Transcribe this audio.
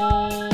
Música